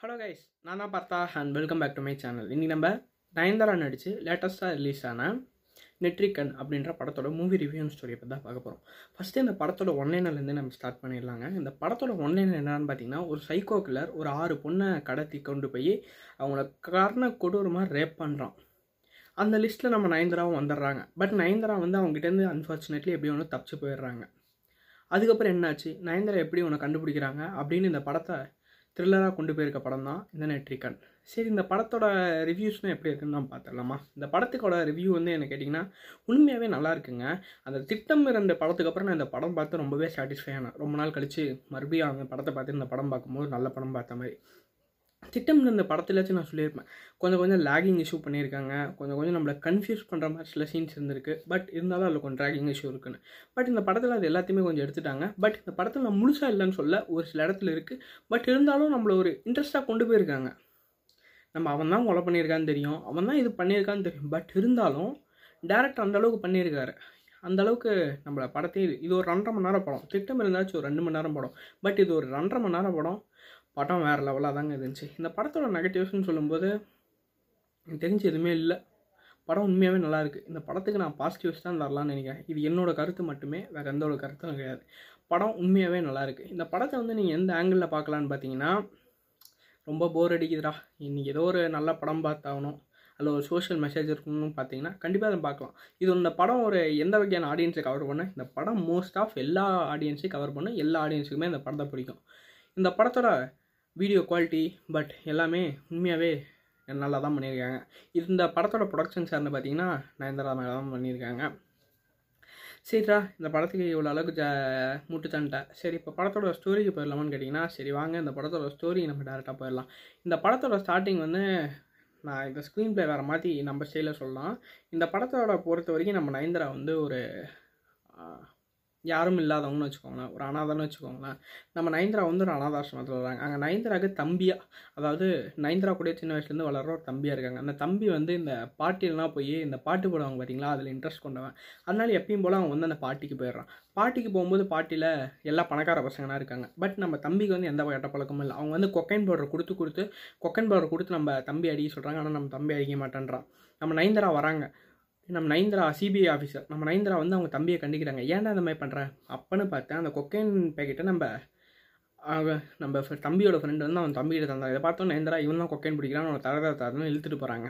Hello guys நான் தான் Partha and welcome back to my channel இன்றைக்கி நம்ம நயன்தாரா நடித்து லேட்டஸ்ட்டாக ரிலீஸ் ஆன நெட்ரிகன் அப்படின்ற படத்தோட மூவி ரிவ்யூ ஸ்டோரியை பற்றி தான் பார்க்க போகிறோம் ஃபஸ்ட்டு இந்த படத்தோட ஒன்லைனர்லேருந்து நம்ம ஸ்டார்ட் பண்ணிடலாங்க. இந்த படத்தோட ஒன்லைனர் என்னன்னு பார்த்தீங்கன்னா ஒரு சைக்கோ கில்லர் ஒரு ஆறு பொண்ணை கடத்தி கொண்டு போய் அவங்கள காரண கொடூரமாக ரேப் பண்ணுறான் அந்த லிஸ்ட்டில் நம்ம நயன்தாராவும் வந்துடுறாங்க. பட் நயன்தாரா வந்து அவங்ககிட்டேருந்து அன்ஃபார்ச்சுனேட்லி எப்படி ஒன்று தப்பிச்சு போயிடுறாங்க. அதுக்கப்புறம் என்னாச்சு? நயன்தாரா எப்படி உன்னை கண்டுபிடிக்கிறாங்க? அப்படின்னு இந்த படத்தை த்ரில்லராக கொண்டு போயிருக்க படம் தான் இந்த நெட்ரிகன் சரி இந்த படத்தோட ரிவ்யூஸ்னால் எப்படி இருக்குன்னு நான் பார்த்துடலாமா? இந்த படத்துக்கோட ரிவ்யூ வந்து என்ன கேட்டிங்கன்னா உண்மையாகவே நல்லா இருக்குங்க. அந்த திட்டம் இருந்த படத்துக்கு அப்புறம் நான் இந்த படம் பார்த்து ரொம்பவே சாட்டிஸ்ஃபை ஆனேன். ரொம்ப நாள் கழித்து மறுபடியும் அந்த படத்தை பார்த்து இந்த படம் பார்க்கும்போது நல்ல படம் பார்த்த மாதிரி. திட்டம் இந்த படத்துலாச்சும் நான் சொல்லியிருப்பேன். கொஞ்சம் கொஞ்சம் லேகிங் இஷ்யூ பண்ணியிருக்காங்க. கொஞ்சம் கொஞ்சம் நம்மளை கன்ஃபியூஸ் பண்ணுற மாதிரி சில சீன்ஸ் இருந்திருக்கு. பட் இருந்தாலும் அதில் கொஞ்சம் ட்ராகிங் இஷ்யூ இருக்குன்னு. பட் இந்த படத்தில் அது எல்லாத்தையுமே கொஞ்சம் எடுத்துட்டாங்க. பட் இந்த படத்தில் நான் முழுசாக இல்லைன்னு சொல்ல ஒரு சில இடத்துல இருக்குது பட் இருந்தாலும் நம்மளை ஒரு இன்ட்ரெஸ்ட்டாக கொண்டு போயிருக்காங்க. நம்ம அவன் தான் கொலை பண்ணியிருக்கான்னு தெரியும். அவன் தான் இது பண்ணியிருக்கான்னு தெரியும். பட் இருந்தாலும் டேரக்டர் அந்தளவுக்கு பண்ணியிருக்காரு. அந்த அளவுக்கு நம்மளை படத்தையும் இது ஒரு ரெண்டரை மணி நேரம் படம். திட்டம் இருந்தாச்சும் ஒரு ரெண்டு மணி நேரம் படம். பட் இது ஒரு ரெண்டரை மணி நேரம் படம். படம் வேறு லெவலாக தாங்க இருந்துச்சு. இந்த படத்தோட நெகட்டிவ்ஸ்னு சொல்லும்போது எனக்கு தெரிஞ்சு எதுவுமே இல்லை. படம் உண்மையாகவே நல்லாயிருக்கு இந்த படத்துக்கு நான் பாசிட்டிவ்ஸ் தான் தரலாம்னு நினைக்கிறேன். இது என்னோட கருத்து மட்டுமே வேறு எந்த ஒரு கருத்தும் கிடையாது. படம் உண்மையாகவே நல்லாயிருக்கு இந்த படத்தை வந்து நீங்கள் எந்த ஆங்கிளில் பார்க்கலான்னு பார்த்தீங்கன்னா ரொம்ப போர் அடிக்குதுடா. இன்றைக்கி ஏதோ ஒரு நல்ல படம் பார்த்தாகணும். அதில் ஒரு சோஷியல் மெசேஜ் இருக்கணும்னு பார்த்தீங்கன்னா கண்டிப்பாக அதை பார்க்கலாம். இது இந்த படம் ஒரு எந்த வகையான ஆடியன்ஸை கவர் பண்ண? இந்த படம் மோஸ்ட் ஆஃப் எல்லா ஆடியன்ஸையும் கவர் பண்ண. எல்லா ஆடியன்ஸுக்குமே இந்த படத்தை பிடிக்கும். இந்த படத்தோட வீடியோ குவாலிட்டி பட் எல்லாமே உண்மையாகவே நல்லா தான் பண்ணியிருக்காங்க. இந்த படத்தோட ப்ரொடக்ஷன் சார்னு பார்த்தீங்கன்னா நயன்தாரா மேலே தான் பண்ணியிருக்காங்க. சரிடா இந்த படத்துக்கு இவ்வளோ அளவுக்கு ஜ முட்டு தண்டை. சரி இப்போ படத்தோட ஸ்டோரிக்கு போயிடலாமான்னு கேட்டிங்கன்னா சரி வாங்க இந்த படத்தோட ஸ்டோரி நம்ம டேரெக்டாக போயிடலாம். இந்த படத்தோட ஸ்டார்டிங் வந்து நான் இந்த ஸ்க்ரீன் ப்ளே வேறு மாற்றி நம்ம ஸ்டைலில் சொல்லலாம். இந்த படத்தோட பொறுத்த வரைக்கும் நம்ம நயன்தாரா வந்து ஒரு யாரும் இல்லாதவங்கன்னு வச்சுக்கோங்களேன். ஒரு அனாதான்னு வச்சுக்கோங்களேன். நம்ம நயன்தாரா வந்து ஒரு அனாதாசிரமத்தில் வராங்க அங்கே நயன்தாராவுக்கு தம்பியாக அதாவது நயன்தரா கூட சின்ன வயசுலேருந்து வளர்கிற ஒரு தம்பியாக இருக்காங்க. அந்த தம்பி வந்து இந்த பாட்டிலாம் போய் இந்த பாட்டு போடுவாங்க பார்த்தீங்களா அதில் இன்ட்ரெஸ்ட் கொண்டவன். அதனால எப்பயும் போல் அவன் வந்து அந்த பாட்டிக்கு போயிடுறான். பாட்டிக்கு போகும்போது பாட்டியில் எல்லா பணக்கார பசங்களாக இருக்காங்க. பட் நம்ம தம்பிக்கு வந்து எந்த கெட்ட பழக்கமும் இல்லை. அவங்க வந்து கொக்கைன் பவுடர் கொடுத்து கொடுத்து கொக்கைன் பவுடர் கொடுத்து நம்ம தம்பி அடிக்க சொல்கிறாங்க ஆனால் நம்ம தம்பி அடிக்க மாட்டேன்றான். நம்ம நயன்தாரா வராங்க. நம்ம நயன்தரா சிபிஐ ஆஃபீஸர் நம்ம நயன்தரா வந்து அவங்க தம்பியை கண்டிக்கிறாங்க. ஏன்டா இந்த மாதிரி பண்ணுறேன் அப்பன்னு பார்த்தேன் அந்த கொக்கைன் பேக்கெட்டை நம்ம நம்ம தம்பியோட ஃப்ரெண்டு வந்து அவன் தம்பிகிட்ட தந்தான். இதை பார்த்தோம் நயன்தரா இவன் தான் கொக்கைன் பிடிக்கிறான் அவனை தரதா தரதுன்னு இழுத்துட்டு போகிறாங்க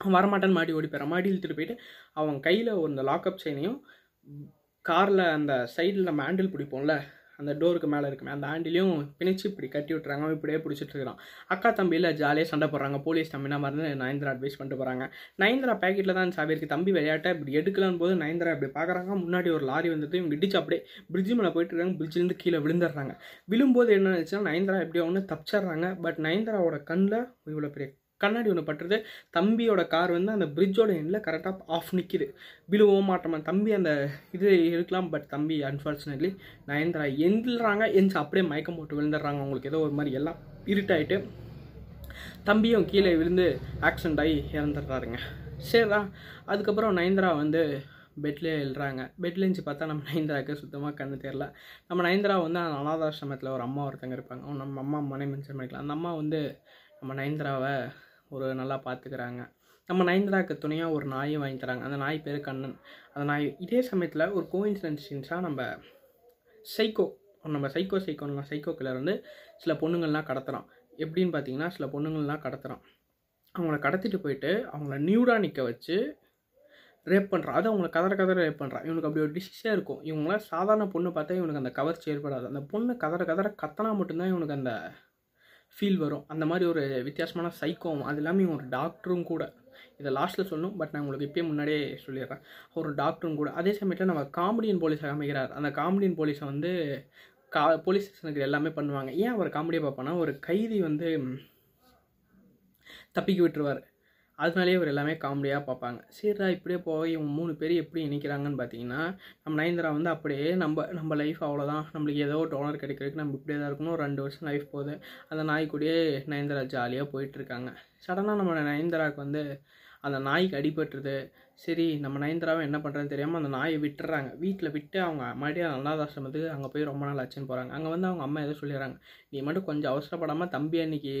அவன் வரமாட்டான்னு மாடி ஓடி போகிறான் மாடி இழுத்துட்டு போயிட்டு அவன் கையில் ஒரு இந்த லாக்அப் செயினையும் காரில் அந்த சைடில் நம்ம ஹேண்டில் பிடிப்போம்ல அந்த டோருக்கு மேலே இருக்குமே அந்த ஆண்டிலையும் பிணைச்சு இப்படி கட்டி விட்டுறாங்க. அவன் இப்படியே பிடிச்சிட்டு இருக்கிறான். அக்கா தம்பியில் ஜாலியாக சண்டை போடுறாங்க. போலீஸ் தம்பினா மருந்து நயன்தரா அட்வைஸ் பண்ணிட்டு போகிறாங்க நயன்தரா பேக்கெட்டில் தான் சாவி இருக்குது தம்பி விளையாட்டை இப்படி எடுக்கலான்னு போது நயன்தரா இப்படி பார்க்குறாங்க முன்னாடி ஒரு லாரி வந்துட்டு இவங்க இடிச்சு அப்படியே பிரிட்ஜ் மேலே போயிட்டு இருக்காங்க. பிரிட்ஜிலேருந்து கீழே விழுந்துடுறாங்க. விழும்போது என்ன ஆச்சுன்னா நயன்தரா எப்படியோ ஒன்று தப்பிச்சிடுறாங்க. பட் நயன்தராவோட கண்ணில் இவ்வளோ பெரிய கண்ணாடி ஒன்று பட்டுறது தம்பியோட கார் வந்து அந்த பிரிட்ஜோட எண்ணில் கரெக்டாக ஆஃப் நிற்கிது விழுவவும் மாட்டோமா? தம்பி அந்த இது இருக்கலாம் பட் தம்பி அன்ஃபார்ச்சுனேட்லி நயன்தரா எந்தில்றாங்க. எந்திச்சு அப்படியே மயக்கம் போட்டு விழுந்துடுறாங்க. அவங்களுக்கு ஏதோ ஒரு மாதிரி எல்லாம் இருட்டாயிட்டு தம்பியும் கீழே விழுந்து ஆக்சிடென்ட் ஆகி இறந்துடுறாருங்க. சரிடா. அதுக்கப்புறம் நயன்தரா வந்து பெட்லேயே எழுறாங்க. பெட்ல இருந்துச்சு பார்த்தா நம்ம நயன்தராவுக்கு சுத்தமாக கண்ணு தெரில நம்ம நயன்தரா வந்து அந்த அனாதாசிரமத்தில் ஒரு அம்மா ஒருத்தங்க இருப்பாங்க. நம்ம அம்மா மனை மென்ஷன் பண்ணிக்கலாம் அந்த அம்மா வந்து நம்ம நயன்தராவை ஒரு நல்லா பார்த்துக்கிறாங்க நம்ம நயன்தாராக்கு துணையாக ஒரு நாயும் வாங்கி தராங்க. அந்த நாய் பேர் கண்ணன். அந்த நாய் இதே சமயத்தில் ஒரு கோயின்சிடன்ஸாக நம்ம சைக்கோ நம்ம சைக்கோ சைக்கோலாம் சைக்கோ கிளர் வந்து சில பொண்ணுங்கள்லாம் கடத்துகிறான் எப்படின்னு பார்த்தீங்கன்னா சில பொண்ணுங்கள்லாம் கடத்துகிறான் அவங்கள கடத்திட்டு போயிட்டு அவங்கள நியூடாக நிற்க வச்சு ரேப் பண்ணுறான் அது அவங்கள கதற கதற ரேப் பண்ணுறான் இவனுக்கு அப்படி ஒரு டிசிஸாக இருக்கும். இவங்களாம் சாதாரண பொண்ணு பார்த்தா இவனுக்கு அந்த கவர்ச்சி ஏற்படாது. அந்த பொண்ணு கதற கதற கத்தனா மட்டும்தான் இவனுக்கு அந்த ஃபீல் வரும். அந்த மாதிரி ஒரு வித்தியாசமான சைக்கோவும் அது இல்லாமல் இவன் ஒரு டாக்டரும் கூட. இதை லாஸ்ட்டில் சொல்லணும் பட் நான் உங்களுக்கு இப்போயே முன்னாடியே சொல்லிடுறேன். ஒரு டாக்டரும் கூட. அதே சமயத்தில் நம்ம காமெடியன் போலீஸை அமைக்கிறார் அந்த காமெடியன் போலீஸை வந்து கா போலீஸ் ஸ்டேஷனுக்கு எல்லாமே பண்ணுவாங்க. ஏன் அவர் காமெடியை பார்ப்போன்னா ஒரு கைதி வந்து தப்பிக்க விட்டுருவார். அதனாலேயே அவர் எல்லாமே காமெடியாக பார்ப்பாங்க. சரிடா இப்படியே போய் இவங்க மூணு பேர் எப்படி இணைக்கிறாங்கன்னு பார்த்தீங்கன்னா நம்ம நயன்தரா வந்து அப்படியே நம்ம நம்ம லைஃப் அவ்வளோதான் நம்மளுக்கு ஏதோ டோனர் கிடைக்கிறதுக்கு நம்ம இப்படியே தான் இருக்கணும். ரெண்டு வருஷம் லைஃப் போகுது. அந்த நாய்க்குடியே நயன்தரா ஜாலியாக போயிட்டுருக்காங்க சடனாக நம்ம நயன்தராவுக்கு வந்து அந்த நாய்க்கு அடிபட்டுருது. சரி நம்ம நயன்தாராவை என்ன பண்ணுறதுன்னு தெரியாமல் அந்த நாயை விட்டுறாங்க. வீட்டில் விட்டு அவங்க மறுபடியும் அனாதாசிரமத்துக்கு அங்கே போய் ரொம்ப நாள் ஆச்சுன்னு போகிறாங்க அங்கே வந்து அவங்க அம்மா ஏதோ சொல்லிடுறாங்க. நீ மட்டும் கொஞ்சம் அவசரப்படாமல் தம்பி அன்னைக்கு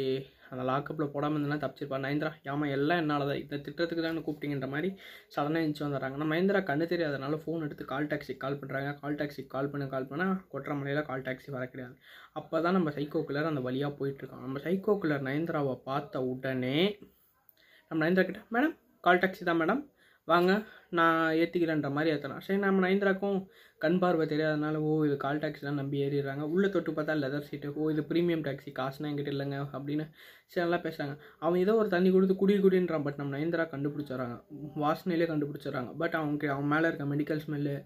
அந்த லாக்கப்பில் போடாமல் இருந்தால் தப்பிச்சிருப்பா. நயன்தரா ஏமா எல்லாம் என்னால் தான். இந்த திட்டத்துக்கு தான் கூப்பிட்டீங்கன்ற மாதிரி சடனாக எழுந்துச்சு வந்துடுறாங்க. நம்ம மஹேந்திரா கண்ணு தெரியாதனால ஃபோன் எடுத்து கால் டாக்ஸிக்கு கால் பண்ணுறாங்க கால் டாக்ஸிக்கு கால் பண்ண கால் பண்ணால் கொற்றமலையில் கால் டாக்ஸி வர கிடையாது. அப்போ தான் நம்ம சைக்கோ அந்த வழியாக போயிட்டுருக்கோம் நம்ம சைக்கோ கில்லர் நயன்தராவை பார்த்த உடனே நம்ம நயன்தரா கிட்ட மேடம் கால் டாக்ஸி தான் மேடம். வாங்க நான் ஏற்றிக்கிறேன்ற மாதிரி ஏற்றலாம் சரி நம்ம நயன்தராக்கும் கண் பார்வை தெரியாதனால ஓ இது கால் டாக்ஸி தான் நம்பி ஏறிடுறாங்க. உள்ளே தொட்டு பார்த்தா லெதர் சீட்டு ஓ இது ப்ரீமியம் டாக்ஸி காசுனா என்கிட்ட இல்லைங்க அப்படின்னு சரி நல்லா பேசுகிறாங்க அவன் ஏதோ ஒரு தண்ணி கொடுத்து குடி குடின்றான் பட் நம்ம நயன்தரா கண்டுபிடிச்சிடுறாங்க. வாசனையிலே கண்டுபிடிச்சிடுறாங்க. பட் அவனுக்கு அவன் மேலே இருக்க மெடிக்கல் ஸ்மெல்லு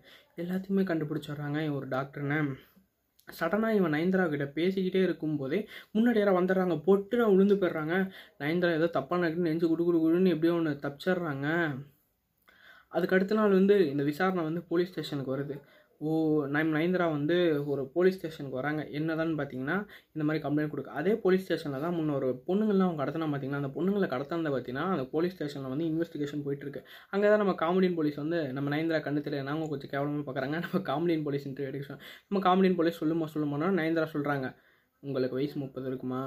எல்லாத்தையுமே கண்டுபிடிச்சிடுறாங்க. ஒரு டாக்டர்னு சடனாக இவன் நயன்தரா கிட்ட பேசிக்கிட்டே இருக்கும்போதே முன்னாடி யாராவது வந்துடுறாங்க பொட்டு நான் விழுந்து போயிடுறாங்க. நயன்தரா ஏதோ தப்பாக நெஞ்சு குடு குடு குடுன்னு எப்படியோ ஒன்று தப்பிச்சிடுறாங்க. அதுக்கு அடுத்த நாள் வந்து இந்த விசாரணை வந்து போலீஸ் ஸ்டேஷனுக்கு வருது. ஓ நம் நயன்தரா வந்து ஒரு போலீஸ் ஸ்டேஷனுக்கு வராங்க. என்னதான்னு பார்த்தீங்கன்னா இந்த மாதிரி கம்ப்ளைண்ட் கொடுக்க அதே போலீஸ் ஸ்டேஷனில் தான் முன்னொரு பொண்ணுங்கள்லாம் அவங்க கடத்தினா பார்த்தீங்கன்னா அந்த பொண்ணுங்களை கடத்தினத பார்த்தீங்கன்னா அந்த போலீஸ் ஸ்டேஷனில் வந்து இன்வெஸ்டிகேஷன் போயிட்டுருக்கு. அங்கே தான் நம்ம காமெடியன் போலீஸ் வந்து நம்ம நயன்தரா கண்டு நாங்கள் கொஞ்சம் கேவலமாக பார்க்குறாங்க நம்ம காமெடியன் போலீஸ் இன்டர்வியூ எடுக்க நம்ம காமெடியன் போலீஸ் சொல்லுமா சொல்லுமானா நயன்தரா சொல்கிறாங்க உங்களுக்கு வயசு முப்பது இருக்குமா?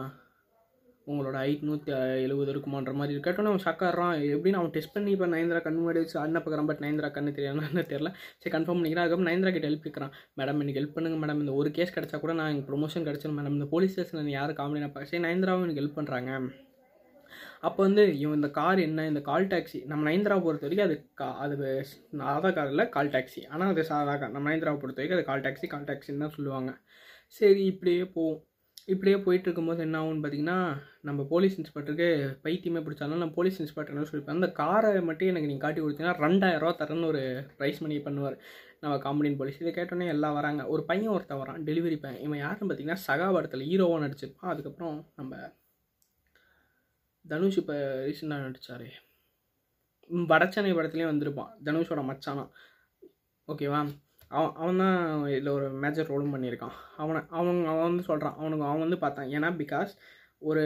உங்களோட ஹைட் நூற்றி எழுபது இருக்குமான்ற மாதிரி இருக்கட்டும் அவன் ஷக்காடுறான் எப்படின்னு அவன் டெஸ்ட் பண்ணி இப்போ நயன்தரா கண் முன்னாடி வச்சு அண்ணன் பார்க்குறான் பட் நயன்தரா கண்ணு தெரியாதுன்னு தெரியல. சரி கன்ஃபார்ம் பண்ணிக்கிறேன். அதுக்கப்புறம் நயன்தரா கிட்ட ஹெல்ப் கேட்குறான் மேடம் எனக்கு ஹெல்ப் பண்ணுங்க மேடம் இந்த ஒரு கேஸ் கிடச்சா கூட நான் எனக்கு ப்ரொமோஷன் கிடச்சேன் மேடம் இந்த போலீஸ் ஸ்டேஷனில் யார் காமெடி நான் சரி நயன்தராவும் எனக்கு ஹெல்ப் பண்ணுறாங்க அப்போ வந்து இவன் இந்த கார் என்ன இந்த கால் டாக்ஸி நம்ம நயன்தரா பொறுத்த வரைக்கும் அது கா அது ஆதார் கார் இல்லை கால் டாக்ஸி ஆனால் அது சாதா கார் நம்ம நயன்தராவை பொறுத்த வரைக்கும் அது கால் டாக்ஸி கால் டாக்ஸின்னு தான் சொல்லுவாங்க. சரி இப்படியே போவோம் இப்படியே போயிட்டு இருக்கும்போது என்ன ஆகும்னு பார்த்தீங்கன்னா நம்ம போலீஸ் இன்ஸ்பெக்டருக்கு பைத்தியமே பிடிச்சாலும் நான் போலீஸ் இன்ஸ்பெக்டர் என்ன சொல்லிப்பேன் அந்த காரை மட்டும் எனக்கு நீங்கள் காட்டி கொடுத்தீங்கன்னா ரெண்டாயிரரூவா தரேன்னு ஒரு ப்ரைஸ் மணி பண்ணுவார். நம்ம காமெடியன் போலீஸ். இதை கேட்டோன்னே எல்லாம் வராங்க. ஒரு பையன் ஒருத்தன் வரான் டெலிவரி பையன். இவன் யாருன்னு பார்த்தீங்கன்னா சகாபாரத்தில் ஹீரோவாக நடிச்சிருப்பான். அதுக்கப்புறம் நம்ம தனுஷ் இப்போ ரீசெண்டாக நடித்தார் வடச்சென்னை படத்துலேயே வந்திருப்பான். தனுஷோட மச்சானா. ஓகேவா அவன் அவன் தான் இதில் ஒரு மேஜர் ரோலும் பண்ணியிருக்கான். அவனை அவன் அவன் வந்து சொல்கிறான் அவனுக்கு அவன் வந்து பார்த்தான். ஏன்னா பிகாஸ் ஒரு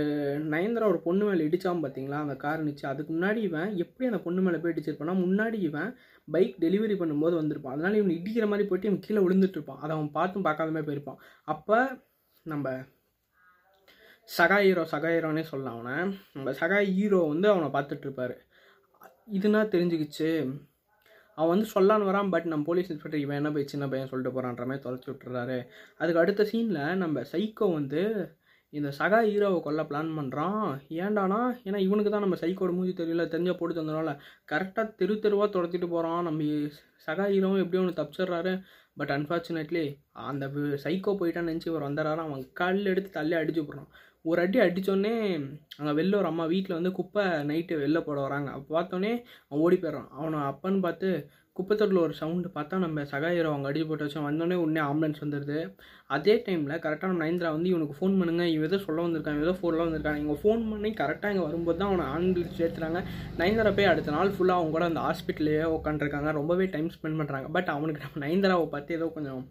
நயன்தரா ஒரு பொண்ணு மேலே இடித்தான் பார்த்தீங்களா? அந்த கார் நிச்சு. அதுக்கு முன்னாடி இவன் எப்படி அந்த பொண்ணு மேலே போய் இடிச்சிருப்பானா முன்னாடி இவன் பைக் டெலிவரி பண்ணும்போது வந்திருப்பான். அதனால் இவன் இடிக்கிற மாதிரி போயிட்டு இவன் கீழே விழுந்துட்டு இருப்பான் அதை அவன் பார்த்தும் பார்க்காத மாதிரி போயிருப்பான். அப்போ நம்ம சகா ஹீரோ சகா ஹீரோனே சொல்லலாம் அவனை. நம்ம சகா ஹீரோ வந்து அவனை பார்த்துட்ருப்பாரு இதுனா தெரிஞ்சுக்கிச்சு. அவன் வந்து சொல்லான்னு வரான் பட் நம்ம போலீஸ் இன்ஸ்பெக்டர் இவன் என்ன போய் சின்ன பையன் சொல்லிட்டு போகிறான்ற மாதிரி தொலைச்சி விட்டுறாரு. அதுக்கு அடுத்த சீனில் நம்ம சைக்கோ வந்து இந்த சகா ஹீரோவை கொல்ல பிளான் பண்ணுறான் ஏன்டானா ஏன்னா இவனுக்கு தான் நம்ம சைக்கோட மூஞ்சி தெரியல தெரிஞ்ச போட்டு தந்தனால கரெக்டாக தெரு தெருவாக துரத்திட்டு போகிறான் நம்ம சகா ஹீரோவும் எப்படியும் ஒன்று தப்பிச்சிடுறாரு. பட் அன்ஃபார்ச்சுனேட்லி அந்த சைக்கோ போயிட்டான்னு நினச்சி இவர் வந்துடுறாரு. அவன் கல் எடுத்து தள்ளி அடிச்சு போடுறான் ஒரு அடி அடித்தோடனே அங்கே வெளில ஒரு அம்மா வீட்டில் வந்து குப்பை நைட்டு வெளில போட வராங்க. அப்போ பார்த்தோன்னே அவன் ஓடி போயிடுறான். அவனை அப்பன்னு பார்த்து குப்பத்தொட்டில் ஒரு சவுண்டு பார்த்தா நம்ம சகாயிரம் அவங்க அடிச்சு போட்டு வச்சோம். வந்தோடனே உடனே ஆம்புலன்ஸ் வந்துடுது அதே டைமில் கரெக்டாக நம்ம நயன்தரா வந்து இவனுக்கு ஃபோன் பண்ணுங்க. இவன் எதோ சொல்ல வந்திருக்கான். ஏதோ ஃபோனில் வந்திருக்காங்க இவங்க ஃபோன் பண்ணி கரெக்டாக இங்கே வரும்போது தான் அவனை ஆம்புலன்ஸ் சேர்த்துறாங்க. நயன்தரா போய் அடுத்த நாள் ஃபுல்லாக அவங்க கூட அந்த ஹாஸ்பிட்டலே உட்காந்துருக்காங்க ரொம்பவே டைம் ஸ்பெண்ட் பண்ணுறாங்க பட் அவனுக்கு நம்ம நயன்தராவை பார்த்து ஏதோ கொஞ்சம்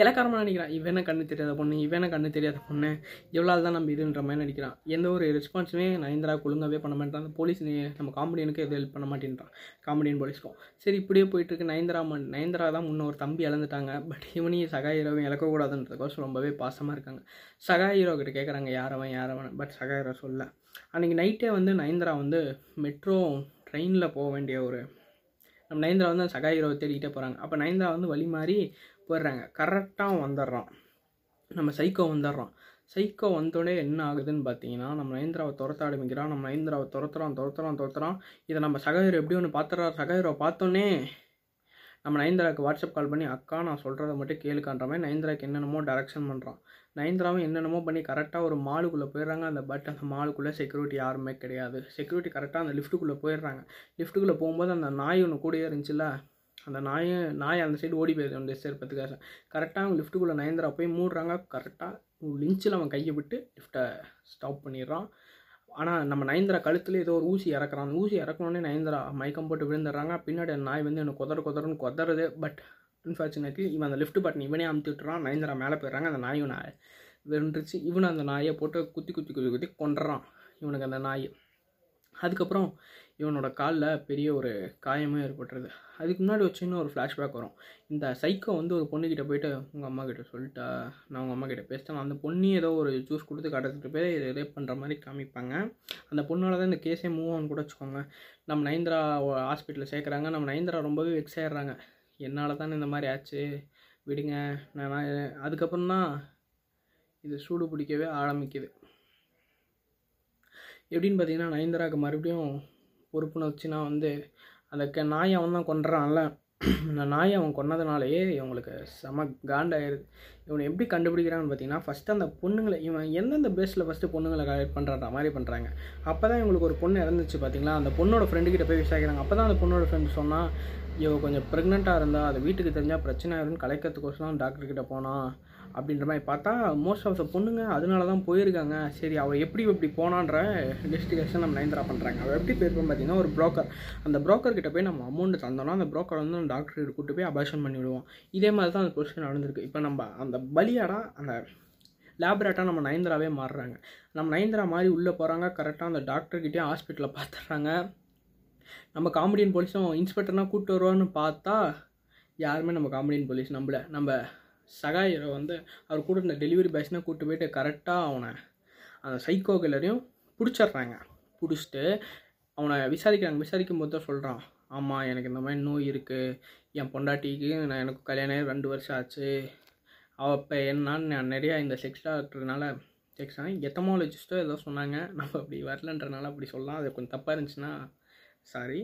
இலக்காரமாக நினைக்கிறான். இவன கண்ணு தெரியாத பொண்ணு? இவன கண்ணு தெரியாத பொண்ணு? எவ்வளோ தான் நம்ம இதுன்ற மாதிரி நினைக்கிறான். எந்த ஒரு ரெஸ்பான்ஸுமே நயன்தரா ஒழுங்காவே பண்ண மாட்டான். அந்த போலீஸ் நம்ம காமெடியனுக்கு எதுவும் ஹெல்ப் பண்ண மாட்டேன்றான். காமெடியன் போலீஸ்க்கும் சரி இப்படியே போயிட்டு இருக்கு. நயன்தரா மன் நயன்தரா தான் முன்ன ஒரு தம்பி இழந்துட்டாங்க. பட் இவனையும் சகா ஹீரோவும் இழக்கக்கூடாதுன்றதுக்கோசம் ரொம்பவே பாசமாக இருக்காங்க. சகா ஹீரோ கிட்ட கேட்குறாங்க யாரவன் யாரவன் பட் சகா ஹீரோ சொல்ல அன்றைக்கி நைட்டே வந்து நயன்தரா வந்து மெட்ரோ ட்ரெயினில் போக வேண்டிய ஒரு நம்ம நயன்தரா வந்து சகா ஹீரோவை தேடிக்கிட்டே போகிறாங்க அப்போ நயன்தரா வந்து வழி மாறி போயிடுறாங்க. கரெக்டாக வந்துடுறான் நம்ம சைக்கோ வந்துடுறோம். சைக்கோ வந்தோடனே என்ன ஆகுதுன்னு பார்த்தீங்கன்னா நம்ம நயன்தராவை துரத்த ஆரம்பிக்கிறான். நம்ம நயன்தராவை துரத்துறான் துரத்துறான் துரத்துறான் இதை நம்ம சகோதரர் எப்படி ஒன்று பார்த்துறாரு சகாயிரோ பார்த்தோன்னே நம்ம நயன்தராவுக்கு வாட்ஸ்அப் கால் பண்ணி அக்கா நான் சொல்கிறத மட்டும் கேளுக்கான்ற மாதிரி நயன்தராக்கு என்னென்னமோ டேரக்ஷன் பண்ணுறான் நயன்தராவும் என்னென்னமோ பண்ணி கரெக்டாக ஒரு மாலுக்குள்ளே போயிடுறாங்க. அந்த பட் அந்த மாலுக்குள்ளே செக்யூரிட்டி யாருமே கிடையாது. செக்யூரிட்டி கரெக்டாக அந்த லிஃப்ட்டுக்குள்ளே போயிடுறாங்க. லிஃப்ட்டுக்குள்ளே போகும்போது அந்த நாய் ஒன்று கூடயே இருந்துச்சுல்ல? அந்த நாயை நாயை அந்த சைடு ஓடி போயிருது அந்த சேர்ப்பதுக்காக கரெக்டாக அவங்க லிஃப்ட்டுக்குள்ளே நயந்திரா போய் மூடுறாங்க. கரெக்டாக லிஞ்சில் அவன் கையை விட்டு லிஃப்ட்டை ஸ்டாப் பண்ணிடுறான். ஆனால் நம்ம நயந்திரா கழுத்தில் ஏதோ ஒரு ஊசி இறக்குறான். அந்த ஊசி இறக்கணுன்னே நயந்திரா மயக்கம் போட்டு விழுந்துடுறாங்க. பின்னாடி அந்த நாய் வந்து எனக்கு கொதற கொதறன்னு கொதறது. பட் அன்ஃபார்ச்சுனேட்லி இவன் அந்த லிஃப்ட் பட்டன் இவனே அமுத்தி விட்டுறான். நயந்திரா மேலே போயிடுறாங்க. அந்த நாயும் நாய் வென்றுச்சு. இவனை அந்த நாயை போட்டு குத்தி குத்தி குத்தி குத்தி கொண்டுறான் இவனுக்கு அந்த நாய். அதுக்கப்புறம் இவனோட காலில் பெரிய ஒரு காயமும் ஏற்பட்டுருது. அதுக்கு முன்னாடி ஒரு சின்ன ஒரு ஃப்ளாஷ்பேக் வரும். இந்த சைக்கோ வந்து ஒரு பொண்ணுக்கிட்ட போயிட்டு உங்கள் அம்மா கிட்ட சொல்லிட்டா? நான் உங்கள் அம்மா கிட்ட பேசிட்டேன். அந்த பொண்ணு ஏதோ ஒரு ஜூஸ் கொடுத்து கடத்திட்டு போய் ரேப் பண்ணுற மாதிரி காமிப்பாங்க. அந்த பொண்ணால் தான் இந்த கேஸே மூவ் ஆன் கூட வச்சுக்கோங்க. நம்ம நயன்தரா ஹாஸ்பிட்டலில் சேர்க்குறாங்க. நம்ம நயன்தரா ரொம்பவே வெக்ஸ் ஆயிடுறாங்க. என்னால் தானே இந்த மாதிரி ஆச்சு? விடுங்க. நான் நான் அதுக்கப்புறம் தான் இது சூடு பிடிக்கவே ஆரம்பிக்குது. எப்படின்னு பார்த்தீங்கன்னா நயன்தராவுக்கு மறுபடியும் பொறுப்புணர்ச்சினா வந்து அந்த க நாயை அவன் தான் கொண்டுறான்ல அந்த நாயை அவன் கொன்னதுனாலேயே இவங்களுக்கு செம காண்டாயிருது. இவனை எப்படி கண்டுபிடிக்கிறான்னு பார்த்தீங்கன்னா ஃபஸ்ட்டு அந்த பொண்ணுங்களை இவன் எந்தெந்த பேஸில் ஃபஸ்ட்டு பொண்ணுங்களை கலெக்ட் பண்ணுற மாதிரி பண்ணுறாங்க அப்போ தான் இவங்களுக்கு ஒரு பொண்ணு இறந்துச்சு பார்த்தீங்களா? அந்த பொண்ணோட ஃப்ரெண்டுக்கிட்ட போய் விசாரிக்கிறாங்க. அப்போ தான் அந்த பொண்ணோட ஃப்ரெண்டு சொன்னால் இவ கொஞ்சம் ப்ரெக்னெண்ட்டாக இருந்தால் அது வீட்டுக்கு தெரிஞ்சால் பிரச்சனை ஆயிரும்னு கலைக்கிறதுக்கோசரம் டாக்டர்கிட்ட போனால் அப்படின்ற மாதிரி பார்த்தா மோஸ்ட் ஆஃப் த பொண்ணுங்க அதனால தான் போயிருக்காங்க. சரி அவள் எப்படி இப்படி போனான்ற இன்வெஸ்டிகேஷன் நம்ம நயன்தரா பண்ணுறாங்க அவள் எப்படி போயிருப்போம் பார்த்தீங்கன்னா ஒரு ப்ரோக்கர் அந்த ப்ரோக்கர் கிட்ட போய் நம்ம அமௌண்ட் தந்தோம்னா அந்த ப்ரோக்கர் வந்து அந்த டாக்டர் கூப்பிட்டு போய் அபாஷன் பண்ணி விடுவோம். இதே மாதிரி தான் அந்த ப்ரொசீஜர் நடந்திருக்கு. இப்போ நம்ம அந்த பலியாடா அந்த லேபரேட்டாக நம்ம நயன்தராவே மாறுறாங்க. நம்ம நயன்தரா மாதிரி உள்ளே போகிறாங்க கரெக்டாக அந்த டாக்டர்கிட்டே ஹாஸ்பிட்டலில் பார்த்துட்றாங்க நம்ம காமெடியன் போலீஸும் இன்ஸ்பெக்டர்னால் கூப்பிட்டு வருவான்னு பார்த்தா யாருமே நம்ம காமெடியன் போலீஸ் நம்மளை நம்ம சகாயரை வந்து அவர் கூட இந்த டெலிவரி பாய்ஸ்னால் கூப்பிட்டு போயிட்டு கரெக்டாக அவனை அந்த சைக்கோ கில்லரையும் பிடிச்சிட்றாங்க. பிடிச்சிட்டு அவனை விசாரிக்கிறாங்க. விசாரிக்கும் போது தான் சொல்கிறான் ஆமாம் எனக்கு இந்த மாதிரி நோய் இருக்குது என் பொண்டாட்டிக்கு நான் எனக்கு கல்யாணம் ஆகி ரெண்டு வருஷம் ஆச்சு. அவள் இப்போ என்னான்னு நான் நிறையா இந்த செக்ஸ் டாக்டர்னால செக்ஸ் எத்தமாலஜிஸ்ட்டோ ஏதோ சொன்னாங்க. நம்ம அப்படி வரலன்றனால அப்படி சொல்லலாம். அது கொஞ்சம் தப்பாக இருந்துச்சுன்னா சாரி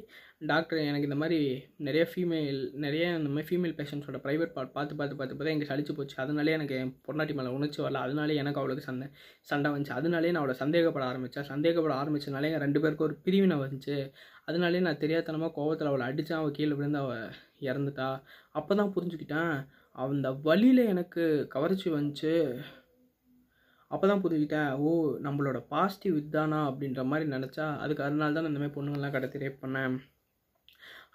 டாக்டர் எனக்கு இந்த மாதிரி நிறைய ஃபீமேல் நிறைய இந்த மாதிரி ஃபீமேல் பேஷண்ட்ஸோட ப்ரைவேட் பார்ட் பார்த்து பார்த்து பார்த்து பார்த்து எனக்கு சளிச்சு போச்சு. அதனாலே எனக்கு என் பொண்டாட்டி மேலே உணர்ச்சி வரல. அதனாலே எனக்கு அவளுக்கு சண்டை சண்டை வந்துச்சு. அதனாலே நான் அவளை சந்தேகப்பட ஆரம்பித்தேன் சந்தேகப்பட ஆரம்பிச்சனாலே எங்கள் ரெண்டு பேருக்கும் ஒரு பிரிவினை வந்துச்சு. அதனாலே நான் தெரியாதனமாக கோவத்தில் அவளை அடித்தான் அவள் கீழே விழுந்து அவள் இறந்துட்டா. அப்போ தான் புரிஞ்சுக்கிட்டேன். அந்த வழியில் எனக்கு கவர்ச்சி வந்துச்சு. அப்போ தான் புரிஞ்சுக்கிட்டேன் ஓ நம்மளோட பாசிட்டிவ் இதுதானா அப்படின்ற மாதிரி நினச்சா அதுக்கு அதனால தான் இந்தமாதிரி பொண்ணுங்கள்லாம் கடத்தி ரேப் பண்ணேன்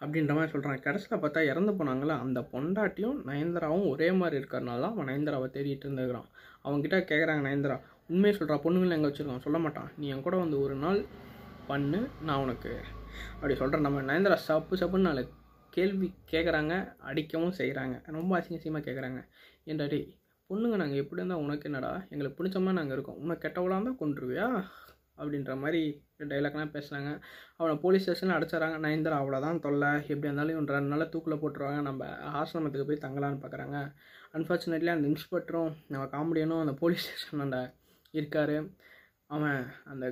அப்படின்ற மாதிரி சொல்கிறான் கடைசியில் பார்த்தா இறந்து போனாங்களே அந்த பொண்டாட்டியும் நயன்தராவும் ஒரே மாதிரி இருக்கிறனால தான் அவன் நயன்தராவை தேடிட்டு இருந்துக்கிறான் அவங்ககிட்ட கேட்குறாங்க நயன்தரா உண்மையை சொல்கிறா பொண்ணுங்களை எங்கே வச்சுருக்கான்? சொல்ல மாட்டான். நீ என் கூட வந்து ஒரு நாள் பண்ணு நான் உனக்கு அப்படி சொல்கிறேன் நம்ம நயன்தரா சப்பு சப்புன்னு நாலு கேள்வி கேட்குறாங்க அடிக்கவும் செய்கிறாங்க ரொம்ப அசிங்கசியமாக கேட்குறாங்க ஏன்டாடி பொண்ணுங்க நாங்கள் எப்படி இருந்தால் உனக்கு என்னடா? எங்களுக்கு பிடிச்ச மாதிரி நாங்கள் இருக்கோம். உனக்கு கெட்டவளாக இருந்தால் கொண்டுருவியா அப்படின்ற மாதிரி டைலாக்லாம் பேசுகிறாங்க அவனை போலீஸ் ஸ்டேஷனில் அடைச்சாராங்க நயன்தரா அவ்வளோதான் தொல்லை. எப்படி இருந்தாலும் இவன் ரெண்டு நாளில் தூக்கில் போட்டுருவாங்க. நம்ம ஆசிரமத்துக்கு போய் தங்கலான்னு பார்க்குறாங்க அன்ஃபார்ச்சுனேட்லி அந்த இன்ஸ்பெக்டரும் நம்ம காமெடியனும் அந்த போலீஸ் ஸ்டேஷனில் இருக்கார். அவன் அந்த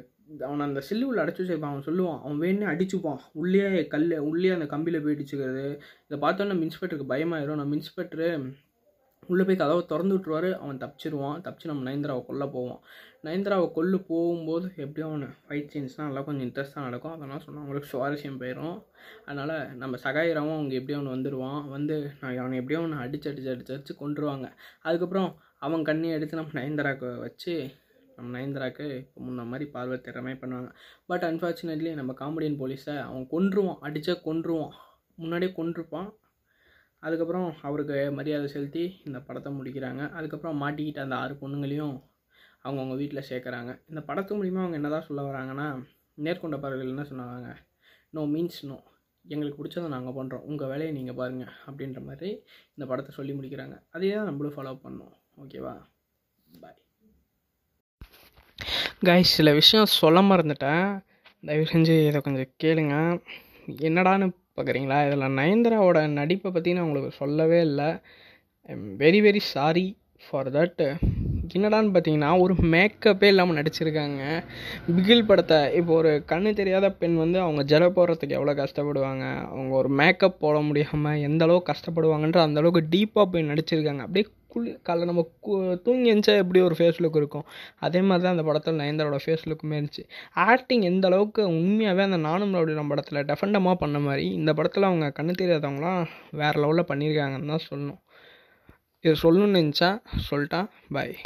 அவனை அந்த சில்லு உள்ள அடைச்சி வச்சிருப்பான். அவன் சொல்லுவான். அவன் வேணே அடிச்சுப்பான். உள்ளே கல் உள்ளே அந்த கம்பியில் போயிடுச்சுக்கிறது இதை பார்த்தோன்னே நம்ம இன்ஸ்பெக்டருக்கு பயமாயிரும். நம்ம இன்ஸ்பெக்டரு உள்ளே போய் கதவை திறந்து விட்ருவாரு அவன் தப்பிச்சிருவான். தப்பிச்சு நம்ம நயன்தராவை கொல்ல போவான். நயன்தராவை கொல்ல போகும்போது எப்படியும் அவன் ஃபைட் சீன்ஸ்லாம் நல்லா கொஞ்சம் இன்ட்ரெஸ்ட்டாக நடக்கும். அதெல்லாம் சொன்னால் அவங்களுக்கு சுவாரஸ்யம் போயிடும் அதனால் நம்ம சகாயிராவும் அவங்க எப்படியும் அவனு வந்துடுவான் வந்து நான் அவனை எப்படியும் அவனை அடிச்சு அடிச்சு அடிச்சு அடிச்சு கொண்டுருவாங்க அதுக்கப்புறம் அவன் கண்ணி எடுத்து நம்ம நயன்தராக்கு வச்சு நம்ம நயன்தராக்கு இப்போ முன்ன மாதிரி பார்வை திறமை பண்ணுவாங்க. பட் அன்ஃபார்ச்சுனேட்லி நம்ம காமெடியன் போலீஸை அவன் கொன்றுவான். அடித்தா கொன்றுவான். முன்னாடியே கொன்றுப்பான். அதுக்கப்புறம் அவருக்கு மரியாதை செலுத்தி இந்த படத்தை முடிக்கிறாங்க. அதுக்கப்புறம் மாட்டிக்கிட்ட அந்த ஆறு பொண்ணுங்களையும் அவங்கவுங்க வீட்டில் சேர்க்குறாங்க. இந்த படத்து மூலிமா அவங்க என்ன தான் சொல்ல வராங்கன்னா நேர்கொண்ட பறவைகள் என்ன சொன்னாங்க நோ மீன்ஸ் நோ எங்களுக்கு பிடிச்சதை நாங்கள் பண்ணுறோம் உங்கள் வேலையை நீங்கள் பாருங்கள் அப்படின்ற மாதிரி இந்த படத்தை சொல்லி முடிக்கிறாங்க. அதே தான் நம்மளும் ஃபாலோ பண்ணோம். ஓகேவா பாய் கைஸ் சில விஷயம் சொல்ல மறந்துட்டேன். தயவு செஞ்சு இதை கொஞ்சம் கேளுங்க. என்னடான்னு பார்க்குறீங்களா இதில் நயன்தராவோட நடிப்பை பற்றி நான் உங்களுக்கு சொல்லவே இல்லை. I'm very very sorry for that என்னடான்னு பார்த்தீங்கன்னா ஒரு மேக்கப்பே இல்லாமல் நடிச்சிருக்காங்க. பிகில் படத்தை இப்போ ஒரு கண்ணு தெரியாத பெண் வந்து அவங்க ஜல போடுறதுக்கு எவ்வளோ கஷ்டப்படுவாங்க? அவங்க ஒரு மேக்கப் போட முடியாமல் எந்த அளவுக்கு கஷ்டப்படுவாங்கன்ற அந்த அளவுக்கு டீப்பாக போய் நடிச்சிருக்காங்க. அப்படியே குளி காலைல நம்ம கு தூங்கி எழுந்தா எப்படி ஒரு ஃபேஸ் லுக் இருக்கும்? அதே மாதிரி தான் அந்த படத்தில் நயன்தாரோட ஃபேஸ் லுக்குமே இருந்துச்சு. ஆக்டிங் எந்த அளவுக்கு உண்மையாகவே அந்த நானும் நம்ம படத்தில் டெஃபண்டமாக பண்ண மாதிரி இந்த படத்தில் அவங்க கண்ணு தெரியாதவங்களாம் வேறு லெவலில் பண்ணியிருக்காங்கன்னு தான் சொல்லணும். இது சொல்லணும்னு நினச்சா சொல்லிட்டா பாய்